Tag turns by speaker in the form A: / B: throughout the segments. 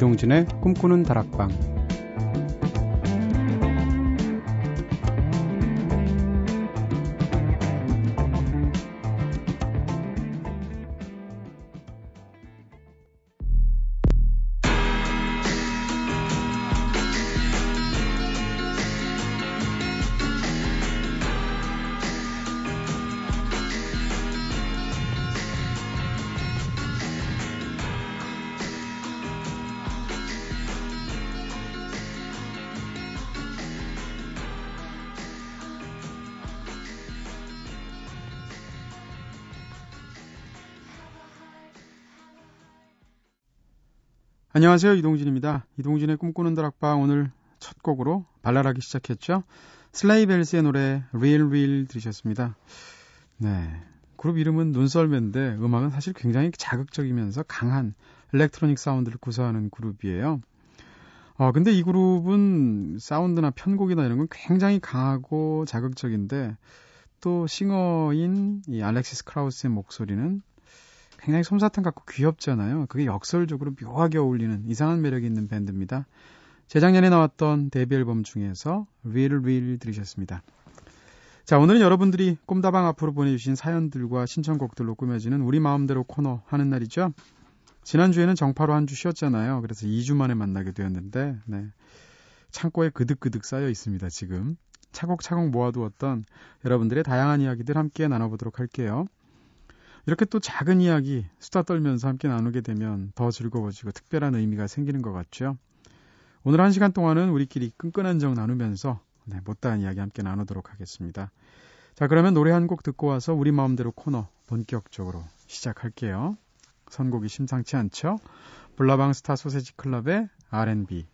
A: 이동진의 꿈꾸는 다락방 안녕하세요. 이동진입니다. 이동진의 꿈꾸는 다락방 오늘 첫 곡으로 발랄하게 시작했죠. Sleigh Bells의 노래 Rill Rill 들으셨습니다. 네. 그룹 이름은 눈썰매인데 음악은 사실 굉장히 자극적이면서 강한 일렉트로닉 사운드를 구사하는 그룹이에요. 어, 근데 이 그룹은 사운드나 편곡이나 이런 건 굉장히 강하고 자극적인데 또 싱어인 이 알렉시스 크라우스의 목소리는 굉장히 솜사탕 같고 귀엽잖아요. 그게 역설적으로 묘하게 어울리는 이상한 매력이 있는 밴드입니다. 재작년에 나왔던 데뷔 앨범 중에서 Real Real 들으셨습니다. 자, 오늘은 여러분들이 꿈다방 앞으로 보내주신 사연들과 신청곡들로 꾸며지는 우리 마음대로 코너 하는 날이죠. 지난주에는 정파로 한 주 쉬었잖아요. 그래서 2주 만에 만나게 되었는데, 네. 창고에 그득그득 쌓여 있습니다, 지금. 차곡차곡 모아두었던 여러분들의 다양한 이야기들 함께 나눠보도록 할게요. 이렇게 또 작은 이야기 수다 떨면서 함께 나누게 되면 더 즐거워지고 특별한 의미가 생기는 것 같죠. 오늘 한 시간 동안은 우리끼리 끈끈한 정 나누면서 네, 못다한 이야기 함께 나누도록 하겠습니다. 자, 그러면 노래 한 곡 듣고 와서 우리 마음대로 코너 본격적으로 시작할게요. 선곡이 심상치 않죠? 블라방 스타 소세지 클럽의 R&B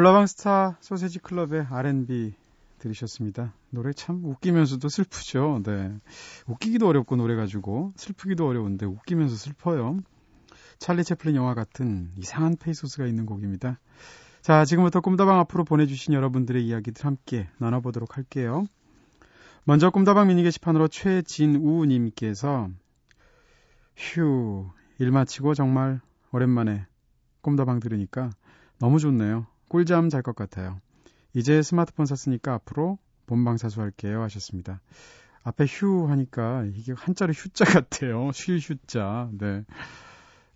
A: 블라방스타 소세지 클럽의 R&B 들으셨습니다. 노래 참 웃기면서도 슬프죠. 네. 웃기기도 어렵고 노래 가지고 슬프기도 어려운데 웃기면서 슬퍼요. 찰리 채플린 영화 같은 이상한 페이소스가 있는 곡입니다. 자, 지금부터 꿈다방 앞으로 보내주신 여러분들의 이야기들 함께 나눠보도록 할게요. 먼저 꿈다방 미니 게시판으로 최진우님께서 휴, 일 마치고 정말 오랜만에 꿈다방 들으니까 너무 좋네요. 꿀잠 잘 것 같아요. 이제 스마트폰 샀으니까 앞으로 본방 사수 할게요 하셨습니다. 앞에 휴 하니까 이게 한자로 휴자 같아요. 쉴 휴자. 네.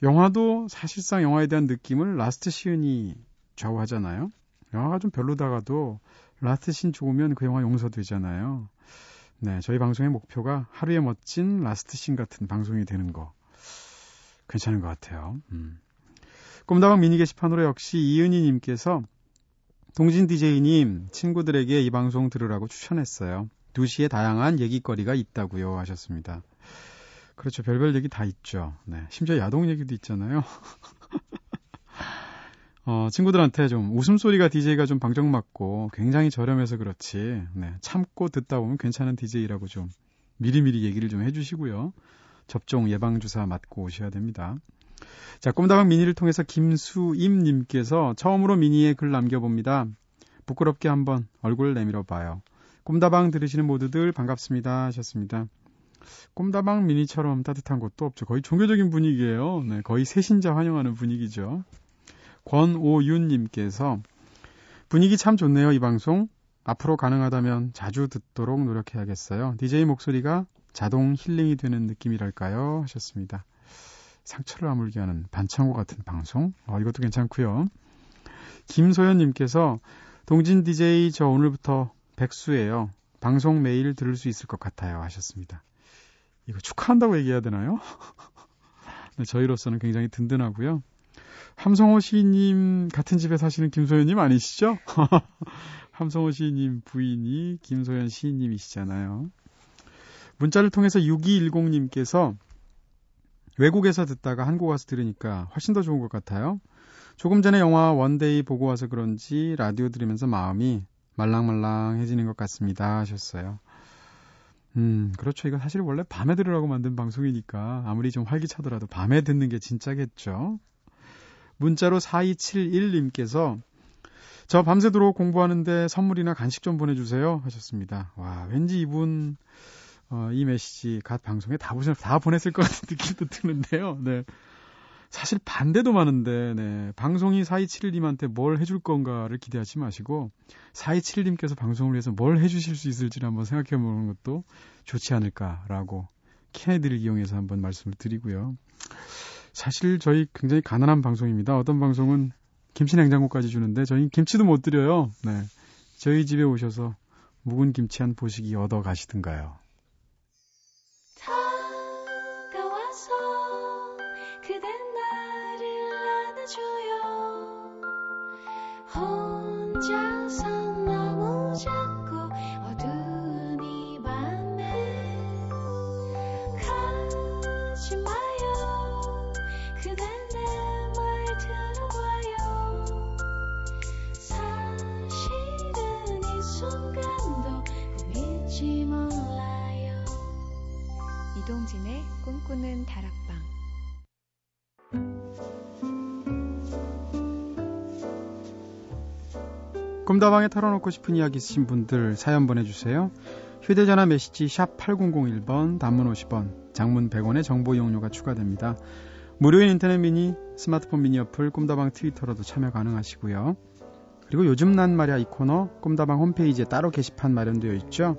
A: 영화도 사실상 영화에 대한 느낌을 라스트 신이 좌우하잖아요. 영화가 좀 별로다가도 라스트 신 좋으면 그 영화 용서되잖아요. 네, 저희 방송의 목표가 하루의 멋진 라스트 신 같은 방송이 되는 거. 괜찮은 것 같아요. 음. 꿈다방 미니 게시판으로 역시 이은희 님께서 동진 DJ님 친구들에게 이 방송 들으라고 추천했어요. 2시에 다양한 얘기거리가 있다고요 하셨습니다. 그렇죠. 별별 얘기 다 있죠. 네. 심지어 야동 얘기도 있잖아요. 어, 친구들한테 좀 웃음소리가 DJ가 좀 방정맞고 굉장히 저렴해서 그렇지. 네. 참고 듣다 보면 괜찮은 DJ라고 좀 미리미리 얘기를 좀 해주시고요. 접종 예방주사 맞고 오셔야 됩니다. 자, 꿈다방 미니를 통해서 김수임님께서 처음으로 미니에 글 남겨봅니다. 부끄럽게 한번 얼굴 내밀어 봐요. 꿈다방 들으시는 모두들 반갑습니다 하셨습니다. 꿈다방 미니처럼 따뜻한 곳도 없죠. 거의 종교적인 분위기예요. 네, 거의 새신자 환영하는 분위기죠. 권오윤님께서 분위기 참 좋네요, 이 방송. 앞으로 가능하다면 자주 듣도록 노력해야겠어요. DJ 목소리가 자동 힐링이 되는 느낌이랄까요? 하셨습니다. 상처를 아물게 하는 반창고 같은 방송. 어, 이것도 괜찮고요. 김소연님께서 동진 DJ 저 오늘부터 백수예요. 방송 매일 들을 수 있을 것 같아요. 하셨습니다. 이거 축하한다고 얘기해야 되나요? 네, 저희로서는 굉장히 든든하고요. 함성호 시인님 같은 집에 사시는 김소연님 아니시죠? 함성호 시인님 부인이 김소연 시인님이시잖아요. 문자를 통해서 6210님께서 외국에서 듣다가 한국 와서 들으니까 훨씬 더 좋은 것 같아요. 조금 전에 영화 One Day 보고 와서 그런지 라디오 들으면서 마음이 말랑말랑해지는 것 같습니다 하셨어요. 음, 그렇죠. 이거 사실 원래 밤에 들으라고 만든 방송이니까 아무리 좀 활기차더라도 밤에 듣는 게 진짜겠죠. 문자로 4271님께서 저 밤새도록 공부하는데 선물이나 간식 좀 보내주세요 하셨습니다. 와, 왠지 이분 어, 이 메시지 갓 방송에 다, 보셨, 다 보냈을 것 같은 느낌도 드는데요. 네. 사실 반대도 많은데, 네. 방송이 4271님한테 뭘 해줄 건가를 기대하지 마시고, 4271님께서 방송을 위해서 뭘 해주실 수 있을지를 한번 생각해 보는 것도 좋지 않을까라고 케네디를 이용해서 한번 말씀을 드리고요. 사실 저희 굉장히 가난한 방송입니다. 어떤 방송은 김치 냉장고까지 주는데 저희 김치도 못 드려요. 네. 저희 집에 오셔서 묵은 김치 한 보시기 얻어 가시든가요.
B: 꿈꾸는 다락방
A: 꿈다방에 털어놓고 싶은 이야기 있으신 분들 사연 보내주세요. 휴대전화 메시지 샵 8001번, 단문 50원, 장문 100원의 정보 이용료가 추가됩니다. 무료인 인터넷 미니, 스마트폰 미니 어플, 꿈다방 트위터로도 참여 가능하시고요. 그리고 요즘 난 말야 이 코너, 꿈다방 홈페이지에 따로 게시판 마련되어 있죠.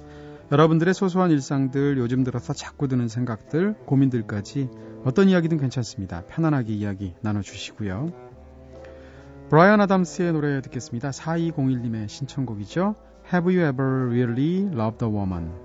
A: 여러분들의 소소한 일상들, 요즘 들어서 자꾸 드는 생각들, 고민들까지 어떤 이야기든 괜찮습니다. 편안하게 이야기 나눠주시고요. 브라이언 아담스의 노래 듣겠습니다. 4201님의 신청곡이죠. Have you ever really loved a woman?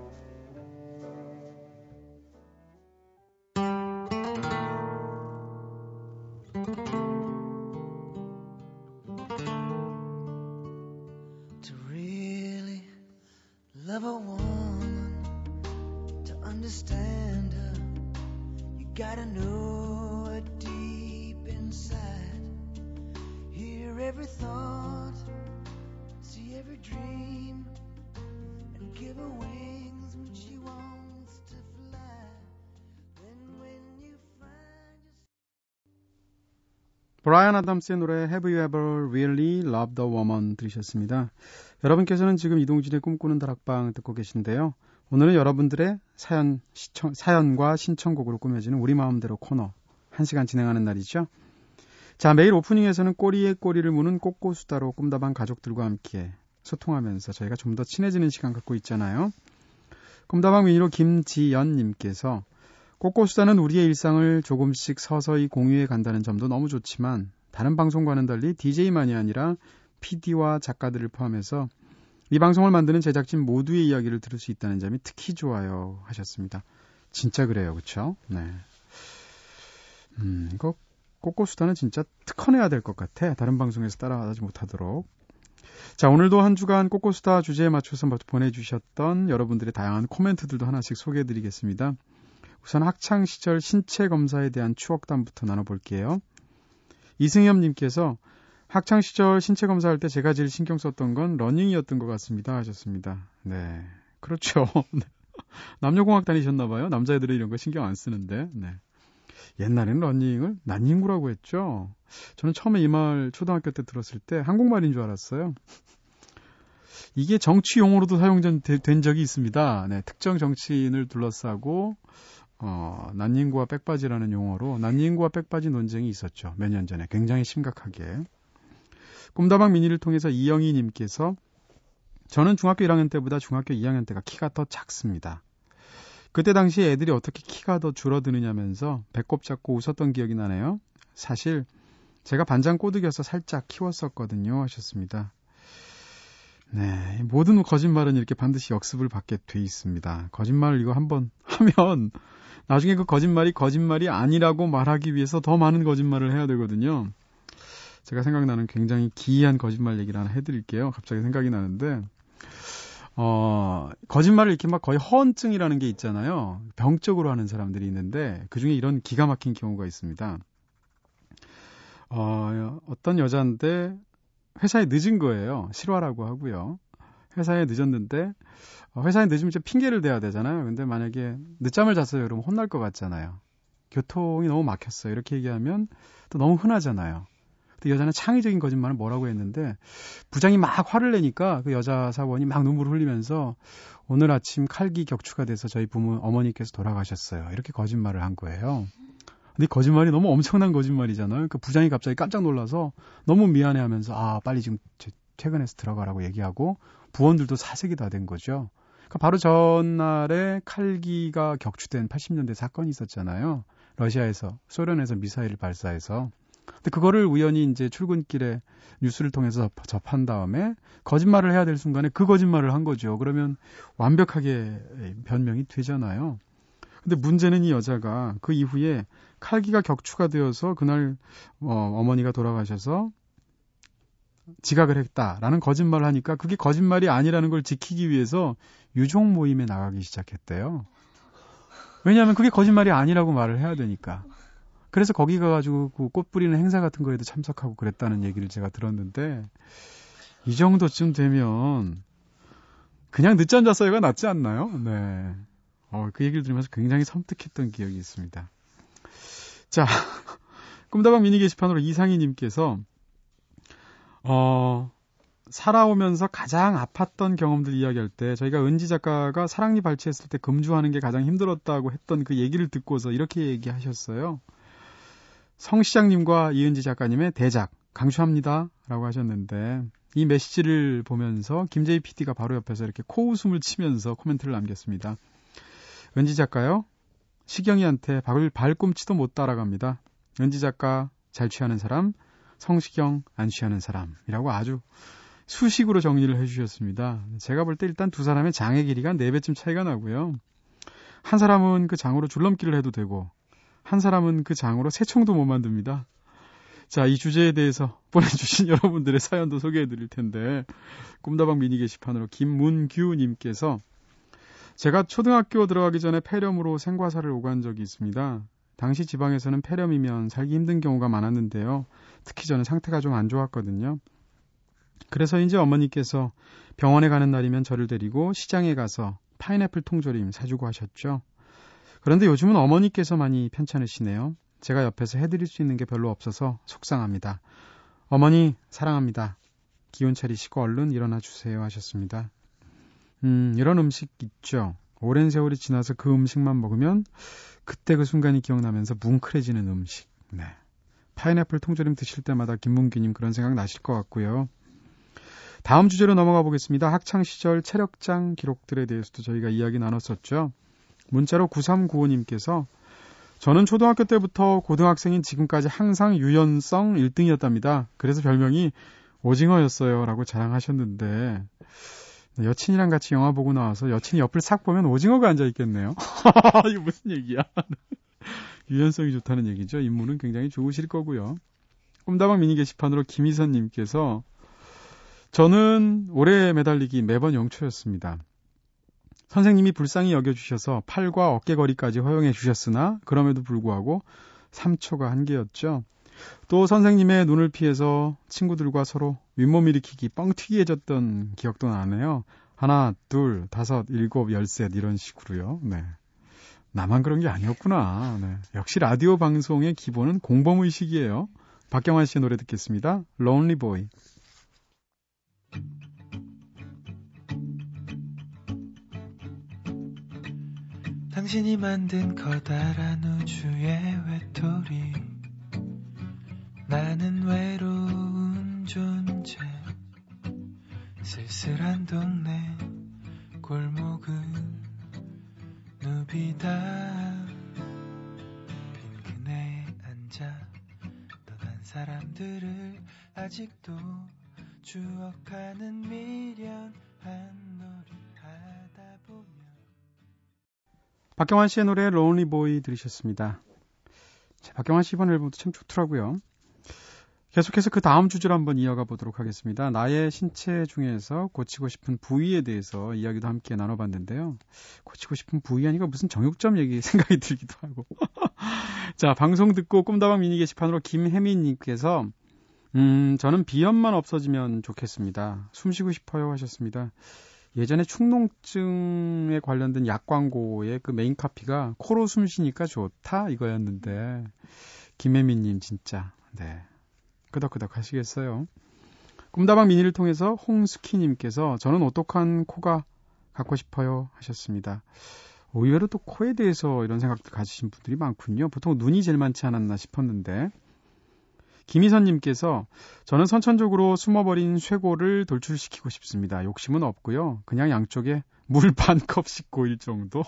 A: 브라이언 아담스의 노래 Have You Ever Really Loved a Woman 들으셨습니다. 여러분께서는 지금 이동진의 꿈꾸는 다락방 듣고 계신데요. 오늘은 여러분들의 사연, 시청, 사연과 신청곡으로 꾸며지는 우리 마음대로 코너 한 시간 진행하는 날이죠. 자, 매일 오프닝에서는 꼬리에 꼬리를 무는 꼬꼬수다로 꿈다방 가족들과 함께 소통하면서 저희가 좀 더 친해지는 시간 갖고 있잖아요. 꿈다방 미니로 김지연님께서 꼬꼬수다는 우리의 일상을 조금씩 서서히 공유해 간다는 점도 너무 좋지만 다른 방송과는 달리 DJ만이 아니라 PD와 작가들을 포함해서 이 방송을 만드는 제작진 모두의 이야기를 들을 수 있다는 점이 특히 좋아요 하셨습니다. 진짜 그래요, 그렇죠? 네. 음, 이거 꼬꼬수다는 진짜 특허내야 될 것 같아. 다른 방송에서 따라하지 못하도록. 자, 오늘도 한 주간 꼬꼬수다 주제에 맞춰서 보내주셨던 여러분들의 다양한 코멘트들도 하나씩 소개해드리겠습니다. 우선 학창 시절 신체 검사에 대한 추억담부터 나눠볼게요. 이승엽님께서 학창 시절 신체 검사할 때 제가 제일 신경 썼던 건 러닝이었던 것 같습니다 하셨습니다. 네, 그렇죠. 남녀공학 다니셨나봐요. 남자애들은 이런 거 신경 안 쓰는데. 네. 옛날에는 러닝을 난닝구라고 했죠. 저는 처음에 이 말 초등학교 때 들었을 때 한국말인 줄 알았어요. 이게 정치 용어로도 사용된 된 적이 있습니다. 네, 특정 정치인을 둘러싸고 어, 난닝구와 백바지라는 용어로 난닝구와 백바지 논쟁이 있었죠. 몇 년 전에 굉장히 심각하게. 꿈다방 미니를 통해서 이영희 님께서 저는 중학교 1학년 때보다 중학교 2학년 때가 키가 더 작습니다. 그때 당시 애들이 어떻게 키가 더 줄어드느냐면서 배꼽 잡고 웃었던 기억이 나네요. 사실 제가 반장 꼬드겨서 살짝 키웠었거든요 하셨습니다. 네, 모든 거짓말은 이렇게 반드시 역습을 받게 돼 있습니다. 거짓말을 이거 한번 하면 나중에 그 거짓말이 거짓말이 아니라고 말하기 위해서 더 많은 거짓말을 해야 되거든요. 제가 생각나는 굉장히 기이한 거짓말 얘기를 하나 해드릴게요. 갑자기 생각이 나는데, 어, 거짓말을 이렇게 막 거의 허언증이라는 게 있잖아요. 병적으로 하는 사람들이 있는데 그 중에 이런 기가 막힌 경우가 있습니다. 어, 어떤 여자인데 회사에 늦은 거예요. 실화라고 하고요. 회사에 늦었는데 어, 회사에 늦으면 이제 핑계를 대야 되잖아요. 근데 만약에 늦잠을 잤어요. 그러면 혼날 것 같잖아요. 교통이 너무 막혔어요. 이렇게 얘기하면 또 너무 흔하잖아요. 근데 여자는 창의적인 거짓말을 뭐라고 했는데 부장이 막 화를 내니까 그 여자 사원이 막 눈물을 흘리면서 오늘 아침 칼기 격추가 돼서 저희 부모 어머니께서 돌아가셨어요. 이렇게 거짓말을 한 거예요. 근데 거짓말이 너무 엄청난 거짓말이잖아요. 그 부장이 갑자기 깜짝 놀라서 너무 미안해하면서 아 빨리 지금 퇴근해서 들어가라고 얘기하고 부원들도 사색이 다 된 거죠. 그러니까 바로 전날에 칼기가 격추된 80년대 사건이 있었잖아요. 러시아에서 소련에서 미사일을 발사해서 근데 그거를 우연히 이제 출근길에 뉴스를 통해서 접한 다음에 거짓말을 해야 될 순간에 그 거짓말을 한 거죠. 그러면 완벽하게 변명이 되잖아요. 근데 문제는 이 여자가 그 이후에 칼기가 격추가 되어서 그날 어, 어머니가 돌아가셔서 지각을 했다라는 거짓말을 하니까 그게 거짓말이 아니라는 걸 지키기 위해서 유종 모임에 나가기 시작했대요. 왜냐하면 그게 거짓말이 아니라고 말을 해야 되니까. 그래서 거기 가가지고 그 꽃 뿌리는 행사 같은 거에도 참석하고 그랬다는 얘기를 제가 들었는데 이 정도쯤 되면 그냥 늦잠 잤어요가 낫지 않나요? 네. 어, 그 얘기를 들으면서 굉장히 섬뜩했던 기억이 있습니다. 자, 꿈다방 미니 게시판으로 이상희님께서 어, 살아오면서 가장 아팠던 경험들 이야기할 때 저희가 은지 작가가 사랑니 발치했을 때 금주하는 게 가장 힘들었다고 했던 그 얘기를 듣고서 이렇게 얘기하셨어요. 성 시장님과 이은지 작가님의 대작 강추합니다 라고 하셨는데 이 메시지를 보면서 김재희 PD가 바로 옆에서 이렇게 코웃음을 치면서 코멘트를 남겼습니다. 은지 작가요? 시경이한테 발, 발꿈치도 못 따라갑니다. 은지 작가 잘 취하는 사람, 성시경 안 취하는 사람이라고 아주 수식으로 정리를 해주셨습니다. 제가 볼 때 일단 두 사람의 장의 길이가 4배쯤 차이가 나고요. 한 사람은 그 장으로 줄넘기를 해도 되고, 한 사람은 그 장으로 새총도 못 만듭니다. 자, 이 주제에 대해서 보내주신 여러분들의 사연도 소개해 드릴 텐데, 꿈다방 미니 게시판으로 김문규님께서 제가 초등학교 들어가기 전에 폐렴으로 생과사를 오간 적이 있습니다. 당시 지방에서는 폐렴이면 살기 힘든 경우가 많았는데요. 특히 저는 상태가 좀 안 좋았거든요. 그래서 이제 어머니께서 병원에 가는 날이면 저를 데리고 시장에 가서 파인애플 통조림 사주고 하셨죠. 그런데 요즘은 어머니께서 많이 편찮으시네요. 제가 옆에서 해드릴 수 있는 게 별로 없어서 속상합니다. 어머니, 사랑합니다. 기운 차리시고 얼른 일어나 주세요 하셨습니다. 음, 이런 음식 있죠. 오랜 세월이 지나서 그 음식만 먹으면 그때 그 순간이 기억나면서 뭉클해지는 음식. 네. 파인애플 통조림 드실 때마다 김문규님 그런 생각 나실 것 같고요. 다음 주제로 넘어가 보겠습니다. 학창 시절 체력장 기록들에 대해서도 저희가 이야기 나눴었죠. 문자로 9395님께서 저는 초등학교 때부터 고등학생인 지금까지 항상 유연성 1등이었답니다. 그래서 별명이 오징어였어요. 라고 자랑하셨는데, 여친이랑 같이 영화 보고 나와서 여친이 옆을 싹 보면 오징어가 앉아 있겠네요. 이게 무슨 얘기야? 유연성이 좋다는 얘기죠. 인물은 굉장히 좋으실 거고요. 꿈다방 미니 게시판으로 김희선님께서 저는 올해 매달리기 매번 영초였습니다. 선생님이 불쌍히 여겨주셔서 팔과 어깨 거리까지 허용해 주셨으나 그럼에도 불구하고 3초가 한계였죠. 또 선생님의 눈을 피해서 친구들과 서로 윗몸 일으키기 뻥튀기 해줬던 기억도 나네요. 하나, 둘, 다섯, 일곱, 열셋 이런 식으로요. 네. 나만 그런 게 아니었구나. 네. 역시 라디오 방송의 기본은 공범 의식이에요. 박경환 씨의 노래 듣겠습니다. Lonely Boy.
C: 당신이 만든 커다란 우주의 외톨이 나는 외로운 존재 쓸쓸한 동네 골목을 누비다 빈 그네에 앉아 떠난 사람들을 아직도 추억하는 미련한 놀이 하다 보면
A: 박경환 씨의 노래 Lonely Boy 들으셨습니다. 자, 박경환 씨 이번 앨범도 참 좋더라고요. 계속해서 그 다음 주제로 한번 이어가 보도록 하겠습니다. 나의 신체 중에서 고치고 싶은 부위에 대해서 이야기도 함께 나눠봤는데요. 고치고 싶은 부위 아니가 무슨 정육점 얘기 생각이 들기도 하고. 자, 방송 듣고 꿈다방 미니 게시판으로 김혜민님께서 음, 저는 비염만 없어지면 좋겠습니다. 숨 쉬고 싶어요 하셨습니다. 예전에 축농증에 관련된 약 광고의 그 메인 카피가 코로 숨 쉬니까 좋다 이거였는데 김혜민님 진짜 네 끄덕끄덕 하시겠어요. 꿈다방 미니를 통해서 홍스키님께서 저는 오똑한 코가 갖고 싶어요 하셨습니다. 의외로 또 코에 대해서 이런 생각들 가지신 분들이 많군요. 보통 눈이 제일 많지 않았나 싶었는데 김희선님께서 저는 선천적으로 숨어버린 쇄골을 돌출시키고 싶습니다. 욕심은 없고요. 그냥 양쪽에 물 반 컵씩 고일 정도.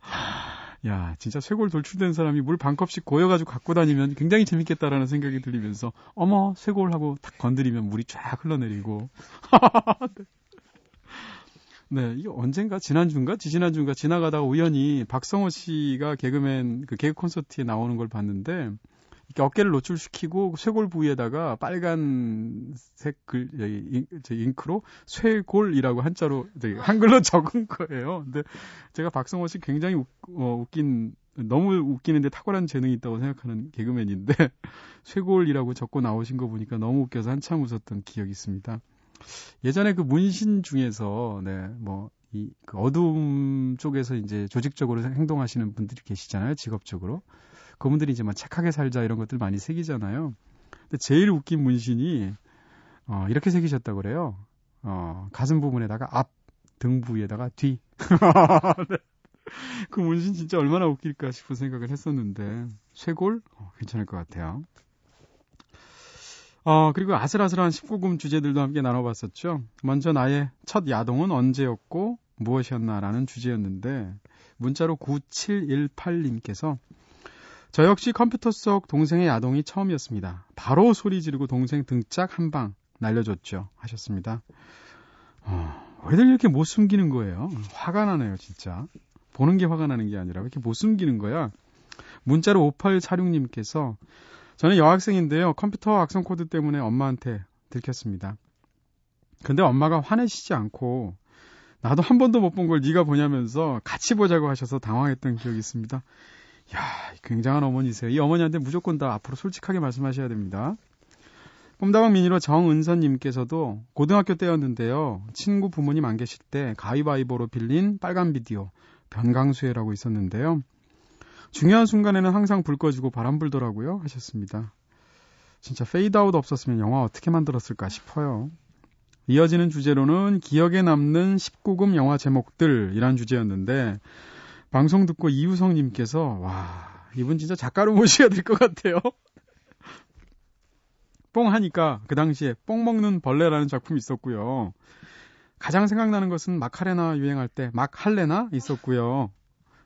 A: 야, 진짜 쇄골 돌출된 사람이 물 반 컵씩 고여가지고 갖고 다니면 굉장히 재밌겠다라는 생각이 들리면서, 어머, 쇄골하고 탁 건드리면 물이 쫙 흘러내리고. 네, 이게 언젠가 지난주인가 지지난주인가 지나가다가 우연히 박성호 씨가 개그맨 그 개그 콘서트에 나오는 걸 봤는데 이렇게 어깨를 노출시키고 쇄골 부위에다가 빨간색 글 잉, 잉크로 쇄골이라고 한자로 한글로 적은 거예요. 근데 제가 박성호 씨 굉장히 웃, 어, 웃긴 너무 웃기는데 탁월한 재능이 있다고 생각하는 개그맨인데 쇄골이라고 적고 나오신 거 보니까 너무 웃겨서 한참 웃었던 기억이 있습니다. 예전에 그 문신 중에서 네뭐 이 그 어둠 쪽에서 이제 조직적으로 행동하시는 분들이 계시잖아요 직업적으로 그분들이 이제 막뭐 착하게 살자 이런 것들 많이 새기잖아요. 근데 제일 웃긴 문신이 어, 이렇게 새기셨다고 그래요. 어, 가슴 부분에다가 앞, 등 부위에다가 뒤. 네. 그 문신 진짜 얼마나 웃길까 싶은 생각을 했었는데 쇄골 어, 괜찮을 것 같아요. 어, 그리고 아슬아슬한 19금 주제들도 함께 나눠봤었죠. 먼저 나의 첫 야동은 언제였고 무엇이었나라는 주제였는데 문자로 9718님께서 저 역시 컴퓨터 속 동생의 야동이 처음이었습니다. 바로 소리 지르고 동생 등짝 한 방 날려줬죠. 하셨습니다. 어, 왜들 이렇게 못 숨기는 거예요? 화가 나네요, 진짜. 보는 게 화가 나는 게 아니라 왜 이렇게 못 숨기는 거야? 문자로 5846님께서 저는 여학생인데요. 컴퓨터 악성 코드 때문에 엄마한테 들켰습니다. 근데 엄마가 화내시지 않고 나도 한 번도 못 본 걸 네가 보냐면서 같이 보자고 하셔서 당황했던 기억이 있습니다. 야, 굉장한 어머니세요. 이 어머니한테 무조건 다 앞으로 솔직하게 말씀하셔야 됩니다. 꿈다방 미니로 정은선님께서도 고등학교 때였는데요. 친구 부모님 안 계실 때 가위바위보로 빌린 빨간 비디오 변강쇠라고 있었는데요. 중요한 순간에는 항상 불 꺼지고 바람 불더라고요. 하셨습니다. 진짜 페이드아웃 없었으면 영화 어떻게 만들었을까 싶어요. 이어지는 주제로는 기억에 남는 19금 영화 제목들이란 주제였는데 방송 듣고 이우성님께서 와 이분 진짜 작가로 모셔야 될 것 같아요. 뽕 하니까 그 당시에 뽕 먹는 벌레라는 작품이 있었고요. 가장 생각나는 것은 마카레나 유행할 때 막할레나 있었고요.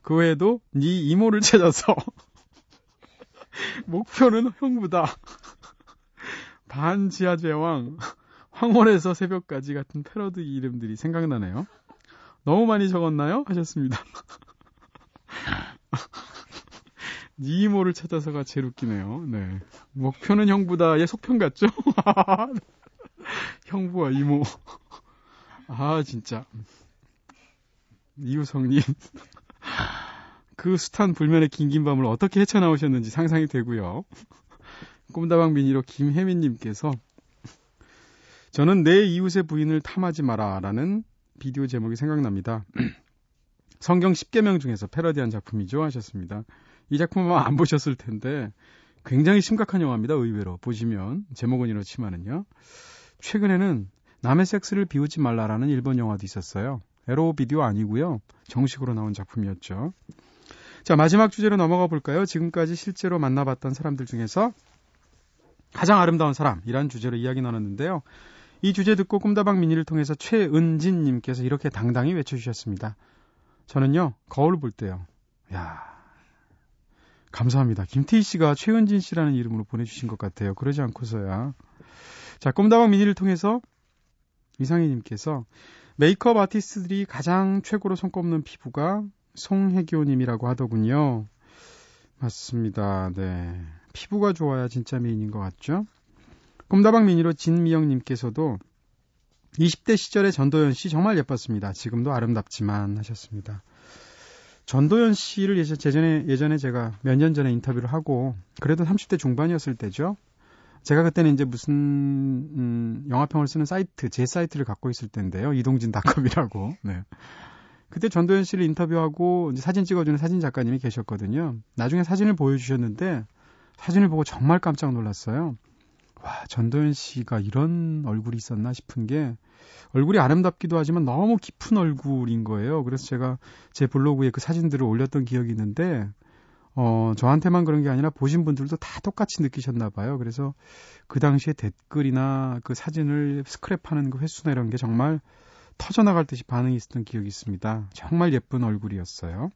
A: 그 외에도 네 이모를 찾아서 목표는 형부다. 반지하 제왕 황홀에서 새벽까지 같은 패러디 이름들이 생각나네요. 너무 많이 적었나요? 하셨습니다. 니모를 찾아서가 제일 웃기네요. 네. 목표는 형부다의 속편 같죠? 형부와 이모. 아, 진짜. 이우성님. 그 숱한 불면의 긴긴 밤을 어떻게 헤쳐나오셨는지 상상이 되고요. 꿈다방 미니로 김혜민님께서 저는 내 이웃의 부인을 탐하지 마라 라는 비디오 제목이 생각납니다. 성경 10개명 중에서 패러디한 작품이죠 하셨습니다. 이 작품 아마 안 보셨을 텐데 굉장히 심각한 영화입니다. 의외로 보시면 제목은 이렇지만은요. 최근에는 남의 섹스를 비우지 말라라는 일본 영화도 있었어요. 에로 비디오 아니고요. 정식으로 나온 작품이었죠. 자, 마지막 주제로 넘어가 볼까요? 지금까지 실제로 만나봤던 사람들 중에서 가장 아름다운 사람이란 주제로 이야기 나눴는데요. 이 주제 듣고 꿈다방 미니를 통해서 최은진님께서 이렇게 당당히 외쳐주셨습니다. 저는요, 거울 볼 때요. 야 감사합니다. 김태희 씨가 최은진 씨라는 이름으로 보내주신 것 같아요. 그러지 않고서야. 자, 꿈다방 미니를 통해서 이상희님께서 메이크업 아티스트들이 가장 최고로 손꼽는 피부가 송혜교님이라고 하더군요. 맞습니다. 네. 피부가 좋아야 진짜 미인인 것 같죠? 꿈다방 미니로 진미영님께서도 20대 시절의 전도연 씨 정말 예뻤습니다. 지금도 아름답지만 하셨습니다. 전도연 씨를 예전에, 예전에 제가 몇 년 전에 인터뷰를 하고, 그래도 30대 중반이었을 때죠. 제가 그때는 이제 무슨, 음, 영화평을 쓰는 사이트, 제 사이트를 갖고 있을 때인데요. 이동진닷컴이라고. 네. 그때 전도연 씨를 인터뷰하고 이제 사진 찍어주는 사진 작가님이 계셨거든요. 나중에 사진을 보여주셨는데, 사진을 보고 정말 깜짝 놀랐어요. 와, 전도연 씨가 이런 얼굴이 있었나 싶은 게 얼굴이 아름답기도 하지만 너무 깊은 얼굴인 거예요. 그래서 제가 제 블로그에 그 사진들을 올렸던 기억이 있는데 어, 저한테만 그런 게 아니라 보신 분들도 다 똑같이 느끼셨나 봐요. 그래서 그 당시에 댓글이나 그 사진을 스크랩하는 그 횟수나 이런 게 정말 터져나갈 듯이 반응이 있었던 기억이 있습니다. 정말 예쁜 얼굴이었어요.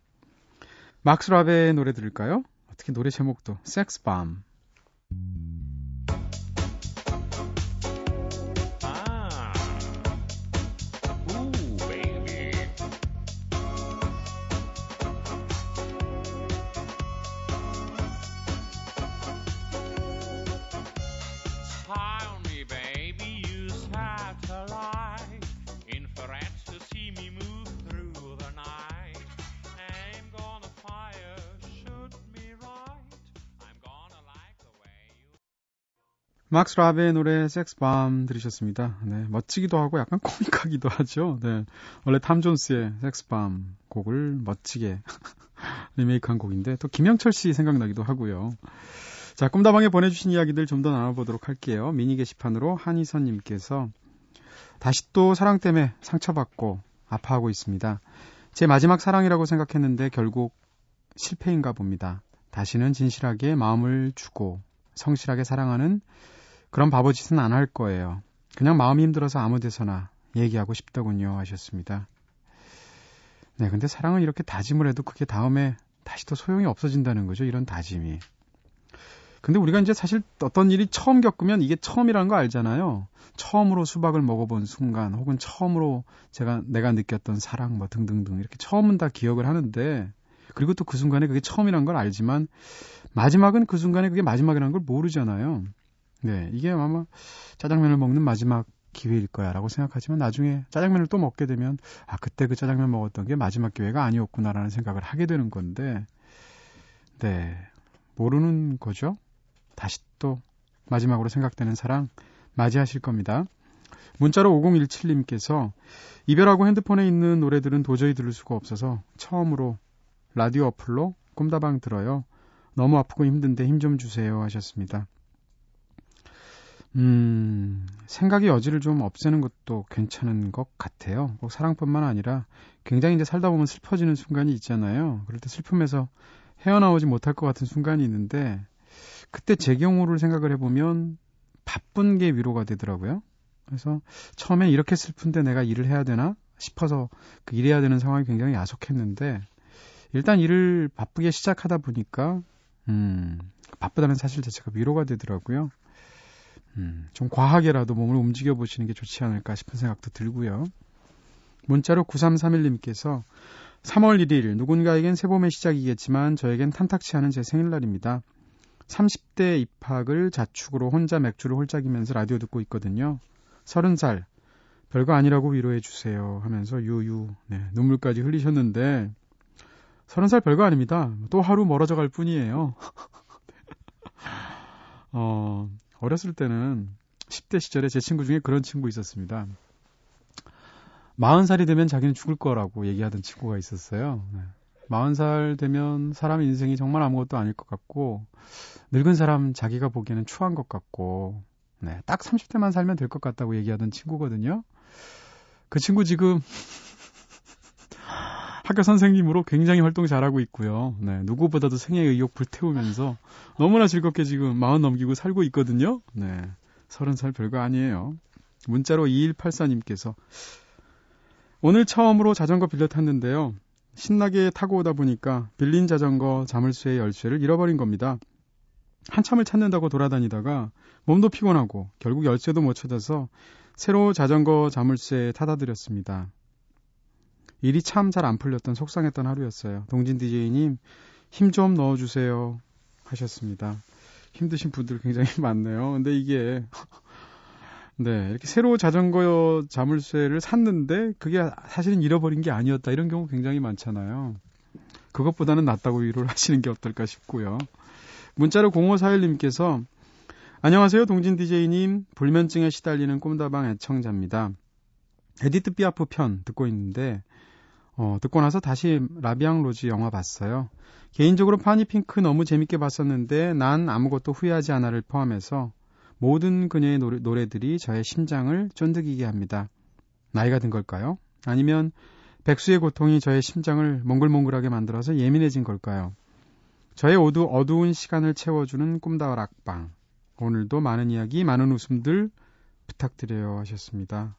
A: 막스 라베의 노래 들을까요? 어떻게 노래 제목도 섹스밤. 막스 라베의 노래 섹스밤 들으셨습니다. 네, 멋지기도 하고 약간 코믹하기도 하죠. 네, 원래 탐 존스의 섹스밤 곡을 멋지게 리메이크한 곡인데 또 김영철 씨 생각나기도 하고요. 자, 꿈다방에 보내주신 이야기들 좀 더 나눠보도록 할게요. 미니 게시판으로 한희선님께서 다시 또 사랑 때문에 상처받고 아파하고 있습니다. 제 마지막 사랑이라고 생각했는데 결국 실패인가 봅니다. 다시는 진실하게 마음을 주고 성실하게 사랑하는 그런 바보 짓은 안 할 거예요. 그냥 마음이 힘들어서 아무 데서나 얘기하고 싶더군요. 하셨습니다. 네, 근데 사랑은 이렇게 다짐을 해도 그게 다음에 다시 또 소용이 없어진다는 거죠. 이런 다짐이. 근데 우리가 이제 사실 어떤 일이 처음 겪으면 이게 처음이라는 거 알잖아요. 처음으로 수박을 먹어본 순간, 혹은 처음으로 제가, 내가 느꼈던 사랑, 뭐 등등등. 이렇게 처음은 다 기억을 하는데, 그리고 또 그 순간에 그게 처음이라는 걸 알지만, 마지막은 그 순간에 그게 마지막이라는 걸 모르잖아요. 네, 이게 아마 짜장면을 먹는 마지막 기회일 거야라고 생각하지만 나중에 짜장면을 또 먹게 되면 아 그때 그 짜장면 먹었던 게 마지막 기회가 아니었구나라는 생각을 하게 되는 건데 네 모르는 거죠? 다시 또 마지막으로 생각되는 사랑 맞이하실 겁니다. 문자로 5017님께서 이별하고 핸드폰에 있는 노래들은 도저히 들을 수가 없어서 처음으로 라디오 어플로 꿈다방 들어요. 너무 아프고 힘든데 힘 좀 주세요 하셨습니다 음, 생각의 여지를 좀 없애는 것도 괜찮은 것 같아요. 꼭 사랑뿐만 아니라 굉장히 이제 살다 보면 슬퍼지는 순간이 있잖아요. 그럴 때 슬픔에서 헤어나오지 못할 것 같은 순간이 있는데 그때 제 경우를 생각을 해보면 바쁜 게 위로가 되더라고요. 그래서 처음엔 이렇게 슬픈데 내가 일을 해야 되나 싶어서 그 일해야 되는 상황이 굉장히 야속했는데 일단 일을 바쁘게 시작하다 보니까 음, 바쁘다는 사실 자체가 위로가 되더라고요. 음, 좀 과하게라도 몸을 움직여 보시는 게 좋지 않을까 싶은 생각도 들고요. 문자로 9331님께서 3월 1일 누군가에겐 새봄의 시작이겠지만 저에겐 탐탁치 않은 제 생일날입니다. 30대 입학을 자축으로 혼자 맥주를 홀짝이면서 라디오 듣고 있거든요. 30살 별거 아니라고 위로해 주세요 하면서 유유 네, 눈물까지 흘리셨는데 30살 별거 아닙니다. 또 하루 멀어져 갈 뿐이에요. 어, 어렸을 때는 10대 시절에 제 친구 중에 그런 친구 있었습니다. 40살이 되면 자기는 죽을 거라고 얘기하던 친구가 있었어요. 네. 40살 되면 사람 인생이 정말 아무것도 아닐 것 같고, 늙은 사람 자기가 보기에는 추한 것 같고, 네, 딱 30대만 살면 될 것 같다고 얘기하던 친구거든요. 그 친구 지금 학교 선생님으로 굉장히 활동 잘하고 있고요. 네, 누구보다도 생애 의욕 불태우면서 너무나 즐겁게 지금 마흔 넘기고 살고 있거든요. 네, 서른 살 별거 아니에요. 문자로 2184님께서 오늘 처음으로 자전거 빌려 탔는데요. 신나게 타고 오다 보니까 빌린 자전거 자물쇠의 열쇠를 잃어버린 겁니다. 한참을 찾는다고 돌아다니다가 몸도 피곤하고 결국 열쇠도 못 찾아서 새로 자전거 자물쇠에 타다 드렸습니다. 일이 참 잘 안 풀렸던 속상했던 하루였어요. 동진 DJ님 힘 좀 넣어주세요 하셨습니다. 힘드신 분들 굉장히 많네요. 근데 이게 네, 이렇게 새로 자전거 자물쇠를 샀는데 그게 사실은 잃어버린 게 아니었다. 이런 경우 굉장히 많잖아요. 그것보다는 낫다고 위로를 하시는 게 어떨까 싶고요. 문자로 0541님께서 안녕하세요. 동진 DJ님. 불면증에 시달리는 꿈다방 애청자입니다. 에디트 피아프 편 듣고 있는데 어, 듣고 나서 다시 La Vie en Rose 영화 봤어요. 개인적으로 파니 핑크 너무 재밌게 봤었는데 난 아무것도 후회하지 않아를 포함해서 모든 그녀의 노래, 노래들이 저의 심장을 쫀득이게 합니다. 나이가 든 걸까요? 아니면 백수의 고통이 저의 심장을 몽글몽글하게 만들어서 예민해진 걸까요? 저의 어두, 어두운 시간을 채워주는 꿈다락방. 오늘도 많은 이야기, 많은 웃음들 부탁드려요 하셨습니다.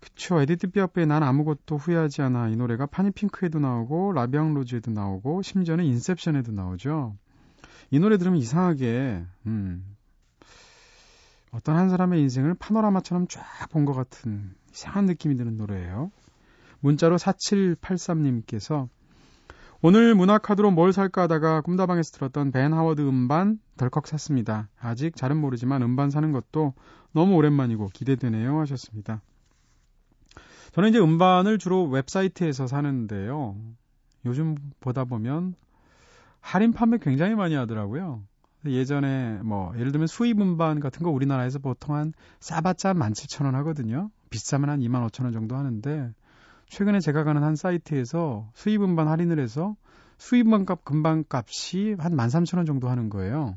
A: 그쵸. 에디트 피아프의 난 아무것도 후회하지 않아. 이 노래가 파니핑크에도 나오고, La Vie en Rose에도 나오고, 심지어는 Inception에도 나오죠. 이 노래 들으면 이상하게, 음, 어떤 한 사람의 인생을 파노라마처럼 쫙 본 것 같은 이상한 느낌이 드는 노래예요. 문자로 4783님께서 오늘 문화카드로 뭘 살까 하다가 꿈다방에서 들었던 벤 하워드 음반 덜컥 샀습니다. 아직 잘은 모르지만 음반 사는 것도 너무 오랜만이고 기대되네요 하셨습니다. 저는 이제 음반을 주로 웹사이트에서 사는데요. 요즘 보다 보면 할인 판매 굉장히 많이 하더라고요. 예전에 뭐 예를 들면 수입 음반 같은 거 우리나라에서 보통 한 싸봤자 17,000원 하거든요. 비싸면 한 25,000원 정도 하는데 최근에 제가 가는 한 사이트에서 수입 음반 할인을 해서 수입 음반값 금방 값이 한 13,000원 정도 하는 거예요.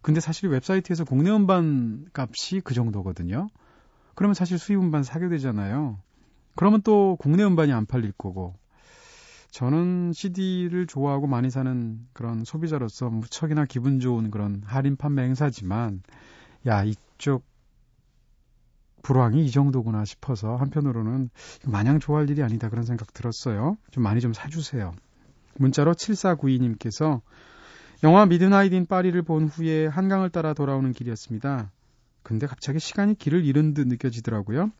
A: 근데 사실 웹사이트에서 국내 음반 값이 그 정도거든요. 그러면 사실 수입 음반 사게 되잖아요. 그러면 또 국내 음반이 안 팔릴 거고 저는 CD를 좋아하고 많이 사는 그런 소비자로서 무척이나 기분 좋은 그런 할인 판매 행사지만, 야, 이쪽 불황이 이 정도구나 싶어서 한편으로는 마냥 좋아할 일이 아니다 그런 생각 들었어요. 좀 많이 좀 사주세요. 문자로 7492님께서 영화 Midnight in 파리를 본 후에 한강을 따라 돌아오는 길이었습니다. 근데 갑자기 시간이 길을 잃은 듯 느껴지더라고요.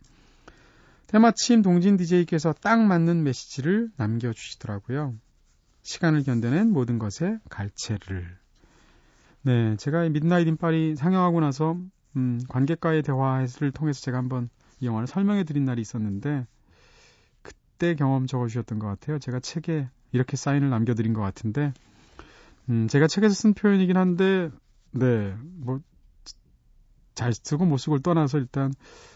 A: 때마침 동진 DJ께서 딱 맞는 메시지를 남겨주시더라고요. 시간을 견뎌낸 모든 것에 갈채를. 네, 제가 midnight in 파리 상영하고 나서 음, 관객과의 대화를 통해서 제가 한번 이 영화를 설명해 드린 날이 있었는데 그때 경험 적어주셨던 것 같아요. 제가 책에 이렇게 사인을 남겨드린 것 같은데 음, 제가 책에서 쓴 표현이긴 한데 네, 뭐 잘 쓰고 못 쓰고를 떠나서 일단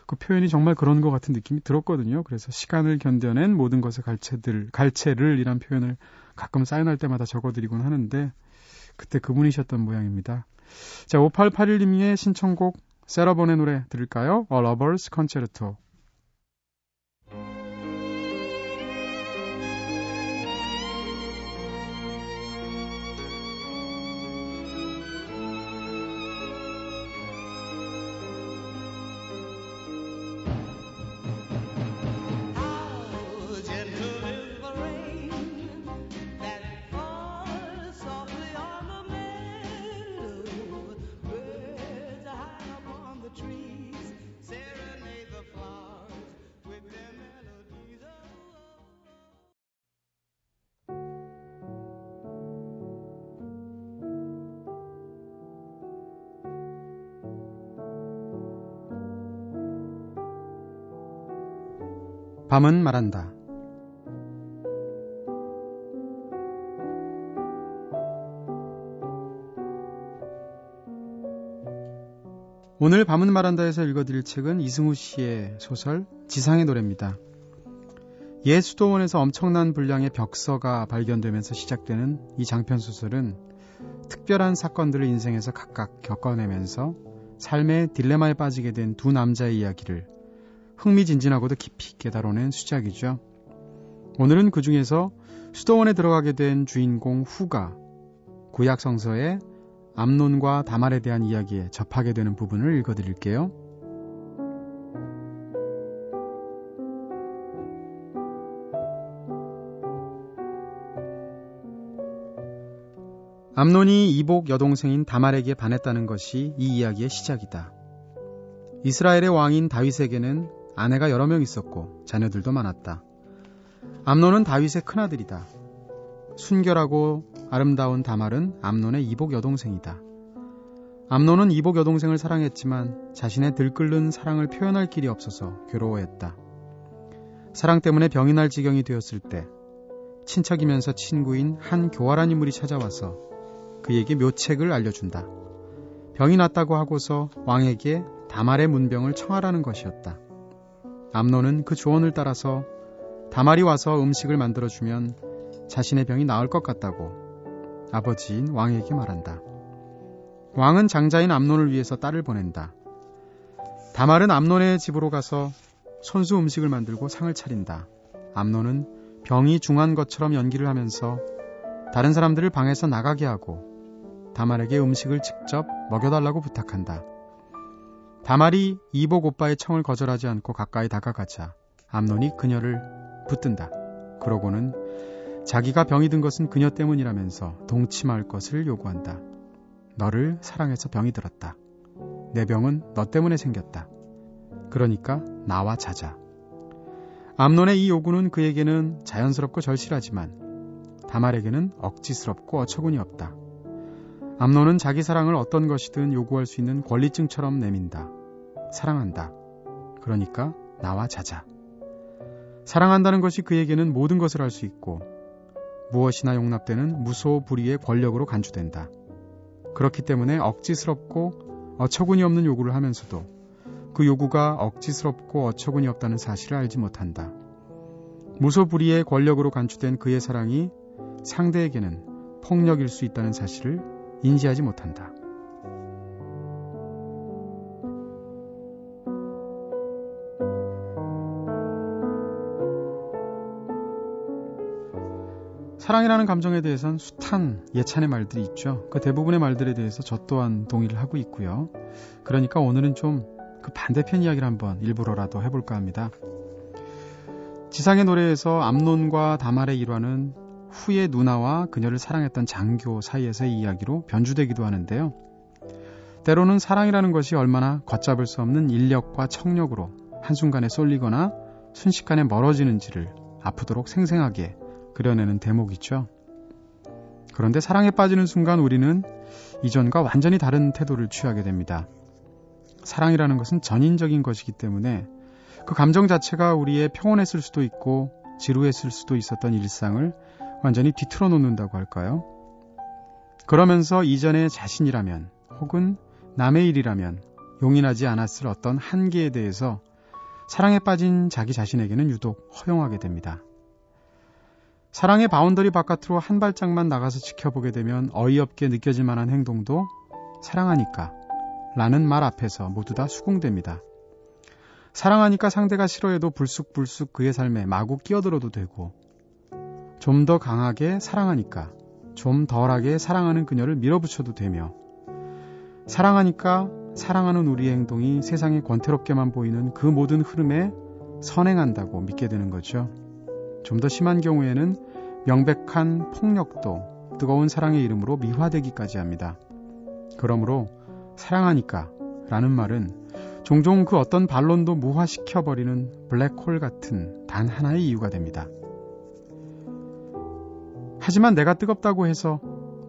A: 그 표현이 정말 그런 것 같은 느낌이 들었거든요. 그래서 시간을 견뎌낸 모든 것의 갈채들, 갈채를 이란 표현을 가끔 사인할 때마다 적어드리곤 하는데 그때 그분이셨던 모양입니다. 자, 5881님의 신청곡 세라본의 노래 들을까요? A Lover's Concerto. 밤은 말한다. 오늘 밤은 말한다에서 읽어드릴 책은 이승우 씨의 소설 지상의 노래입니다. 옛 수도원에서 엄청난 분량의 벽서가 발견되면서 시작되는 이 장편 소설은 특별한 사건들을 인생에서 각각 겪어내면서 삶의 딜레마에 빠지게 된 두 남자의 이야기를 흥미진진하고도 깊이 깨달아낸 수작이죠. 오늘은 그 중에서 수도원에 들어가게 된 주인공 후가 구약 성서의 암론과 다말에 대한 이야기에 접하게 되는 부분을 읽어드릴게요. 암론이 이복 여동생인 다말에게 반했다는 것이 이 이야기의 시작이다. 이스라엘의 왕인 다윗에게는 아내가 여러 명 있었고 자녀들도 많았다. 암론은 다윗의 큰아들이다. 순결하고 아름다운 다말은 암론의 이복 여동생이다. 암노는 이복 여동생을 사랑했지만 자신의 들끓는 사랑을 표현할 길이 없어서 괴로워했다. 사랑 때문에 병이 날 지경이 되었을 때 친척이면서 친구인 한 교활한 인물이 찾아와서 그에게 묘책을 알려준다. 병이 났다고 하고서 왕에게 다말의 문병을 청하라는 것이었다. 암노는 그 조언을 따라서 다말이 와서 음식을 만들어주면 자신의 병이 나을 것 같다고 아버지인 왕에게 말한다. 왕은 장자인 암논을 위해서 딸을 보낸다. 다말은 암논의 집으로 가서 손수 음식을 만들고 상을 차린다. 암논은 병이 중한 것처럼 연기를 하면서 다른 사람들을 방에서 나가게 하고 다말에게 음식을 직접 먹여달라고 부탁한다. 다말이 이복 오빠의 청을 거절하지 않고 가까이 다가가자 암논이 그녀를 붙든다. 그러고는 자기가 병이 든 것은 그녀 때문이라면서 동침할 것을 요구한다. 너를 사랑해서 병이 들었다. 내 병은 너 때문에 생겼다. 그러니까 나와 자자. 암론의 이 요구는 그에게는 자연스럽고 절실하지만 다말에게는 억지스럽고 어처구니 없다. 암론은 자기 사랑을 어떤 것이든 요구할 수 있는 권리증처럼 내민다. 사랑한다. 그러니까 나와 자자. 사랑한다는 것이 그에게는 모든 것을 할 수 있고 무엇이나 용납되는 무소불위의 권력으로 간주된다. 그렇기 때문에 억지스럽고 어처구니 없는 요구를 하면서도 그 요구가 억지스럽고 어처구니 없다는 사실을 알지 못한다. 무소불위의 권력으로 간주된 그의 사랑이 상대에게는 폭력일 수 있다는 사실을 인지하지 못한다. 사랑이라는 감정에 대해서는 숱한 예찬의 말들이 있죠. 그 대부분의 말들에 대해서 저 또한 동의를 하고 있고요. 그러니까 오늘은 좀 그 반대편 이야기를 한번 일부러라도 해볼까 합니다. 지상의 노래에서 암론과 다말의 일화는 후에 누나와 그녀를 사랑했던 장교 사이에서의 이야기로 변주되기도 하는데요. 때로는 사랑이라는 것이 얼마나 걷잡을 수 없는 인력과 청력으로 한순간에 쏠리거나 순식간에 멀어지는지를 아프도록 생생하게 그려내는 대목이죠. 그런데 사랑에 빠지는 순간 우리는 이전과 완전히 다른 태도를 취하게 됩니다. 사랑이라는 것은 전인적인 것이기 때문에 그 감정 자체가 우리의 평온했을 수도 있고 지루했을 수도 있었던 일상을 완전히 뒤틀어 놓는다고 할까요? 그러면서 이전의 자신이라면 혹은 남의 일이라면 용인하지 않았을 어떤 한계에 대해서 사랑에 빠진 자기 자신에게는 유독 허용하게 됩니다. 사랑의 boundary 바깥으로 한 발짝만 나가서 지켜보게 되면 어이없게 느껴질 만한 행동도 사랑하니까 라는 말 앞에서 모두 다 수긍됩니다. 사랑하니까 상대가 싫어해도 불쑥불쑥 그의 삶에 마구 끼어들어도 되고 좀 더 강하게 사랑하니까 좀 덜하게 사랑하는 그녀를 밀어붙여도 되며 사랑하니까 사랑하는 우리의 행동이 세상에 권태롭게만 보이는 그 모든 흐름에 선행한다고 믿게 되는 거죠. 좀 더 심한 경우에는 명백한 폭력도 뜨거운 사랑의 이름으로 미화되기까지 합니다. 그러므로 사랑하니까 라는 말은 종종 그 어떤 반론도 무화시켜버리는 블랙홀 같은 단 하나의 이유가 됩니다. 하지만 내가 뜨겁다고 해서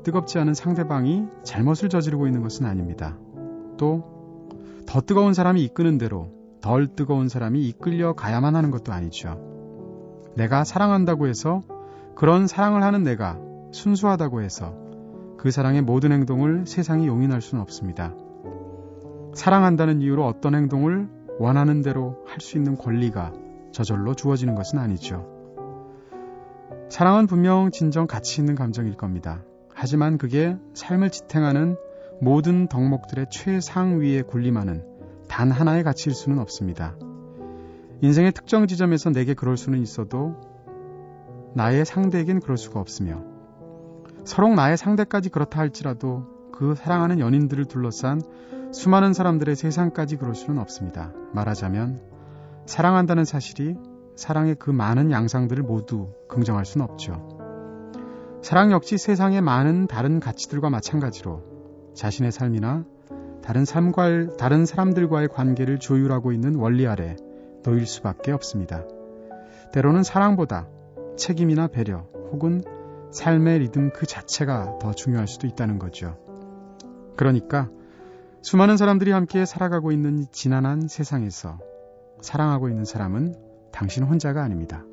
A: 뜨겁지 않은 상대방이 잘못을 저지르고 있는 것은 아닙니다. 또 더 뜨거운 사람이 이끄는 대로 덜 뜨거운 사람이 이끌려 가야만 하는 것도 아니죠. 내가 사랑한다고 해서 그런 사랑을 하는 내가 순수하다고 해서 그 사랑의 모든 행동을 세상이 용인할 수는 없습니다. 사랑한다는 이유로 어떤 행동을 원하는 대로 할 수 있는 권리가 저절로 주어지는 것은 아니죠. 사랑은 분명 진정 가치 있는 감정일 겁니다. 하지만 그게 삶을 지탱하는 모든 덕목들의 최상위에 군림하는 단 하나의 가치일 수는 없습니다. 인생의 특정 지점에서 내게 그럴 수는 있어도 나의 상대에겐 그럴 수가 없으며 서로 나의 상대까지 그렇다 할지라도 그 사랑하는 연인들을 둘러싼 수많은 사람들의 세상까지 그럴 수는 없습니다. 말하자면 사랑한다는 사실이 사랑의 그 많은 양상들을 모두 긍정할 수는 없죠. 사랑 역시 세상의 많은 다른 가치들과 마찬가지로 자신의 삶이나 다른 삶과 다른 사람들과의 관계를 조율하고 있는 원리 아래 놓일 수밖에 없습니다. 때로는 사랑보다 책임이나 배려 혹은 삶의 리듬 그 자체가 더 중요할 수도 있다는 거죠. 그러니까 수많은 사람들이 함께 살아가고 있는 지난한 세상에서 사랑하고 있는 사람은 당신 혼자가 아닙니다.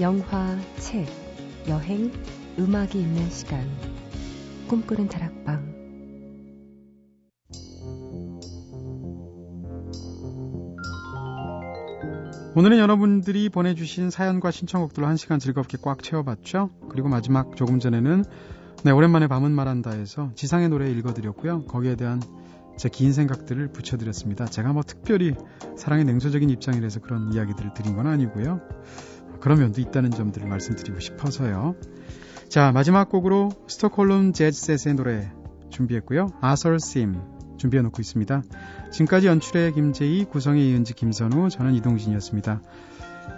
B: 영화, 책, 여행, 음악이 있는 시간. 꿈꾸는 다락방.
A: 오늘은 여러분들이 보내주신 사연과 신청곡들로 한 시간 즐겁게 꽉 채워봤죠. 그리고 마지막 조금 전에는 네, 오랜만에 밤은 말한다에서 지상의 노래 읽어드렸고요. 거기에 대한 제 긴 생각들을 붙여드렸습니다. 제가 뭐 특별히 사랑의 냉소적인 입장이라서 그런 이야기들을 드린 건 아니고요. 그런 면도 있다는 점들을 말씀드리고 싶어서요. 자, 마지막 곡으로 스톡홀름 재즈셋의 노래 준비했고요. 아설 심 준비해 놓고 있습니다. 지금까지 연출의 김재희, 구성의 이은지, 김선우, 저는 이동진이었습니다.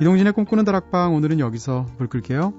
A: 이동진의 꿈꾸는 다락방 오늘은 여기서 불 끌게요.